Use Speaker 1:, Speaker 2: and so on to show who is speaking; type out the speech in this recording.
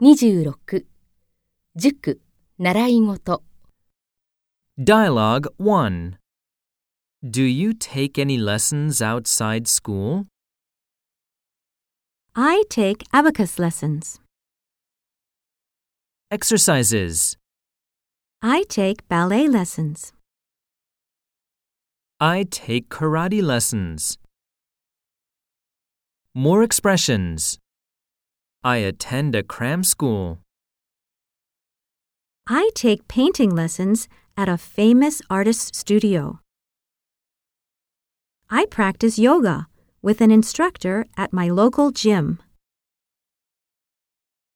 Speaker 1: 26塾習い事
Speaker 2: Dialogue 1 Do you take any lessons outside school?
Speaker 3: I take abacus lessons.
Speaker 2: Exercises
Speaker 3: I take ballet lessons.
Speaker 2: I take karate lessons. More expressions. I attend a cram school.
Speaker 3: I take painting lessons at a famous artist's studio. I practice yoga with an instructor at my local gym.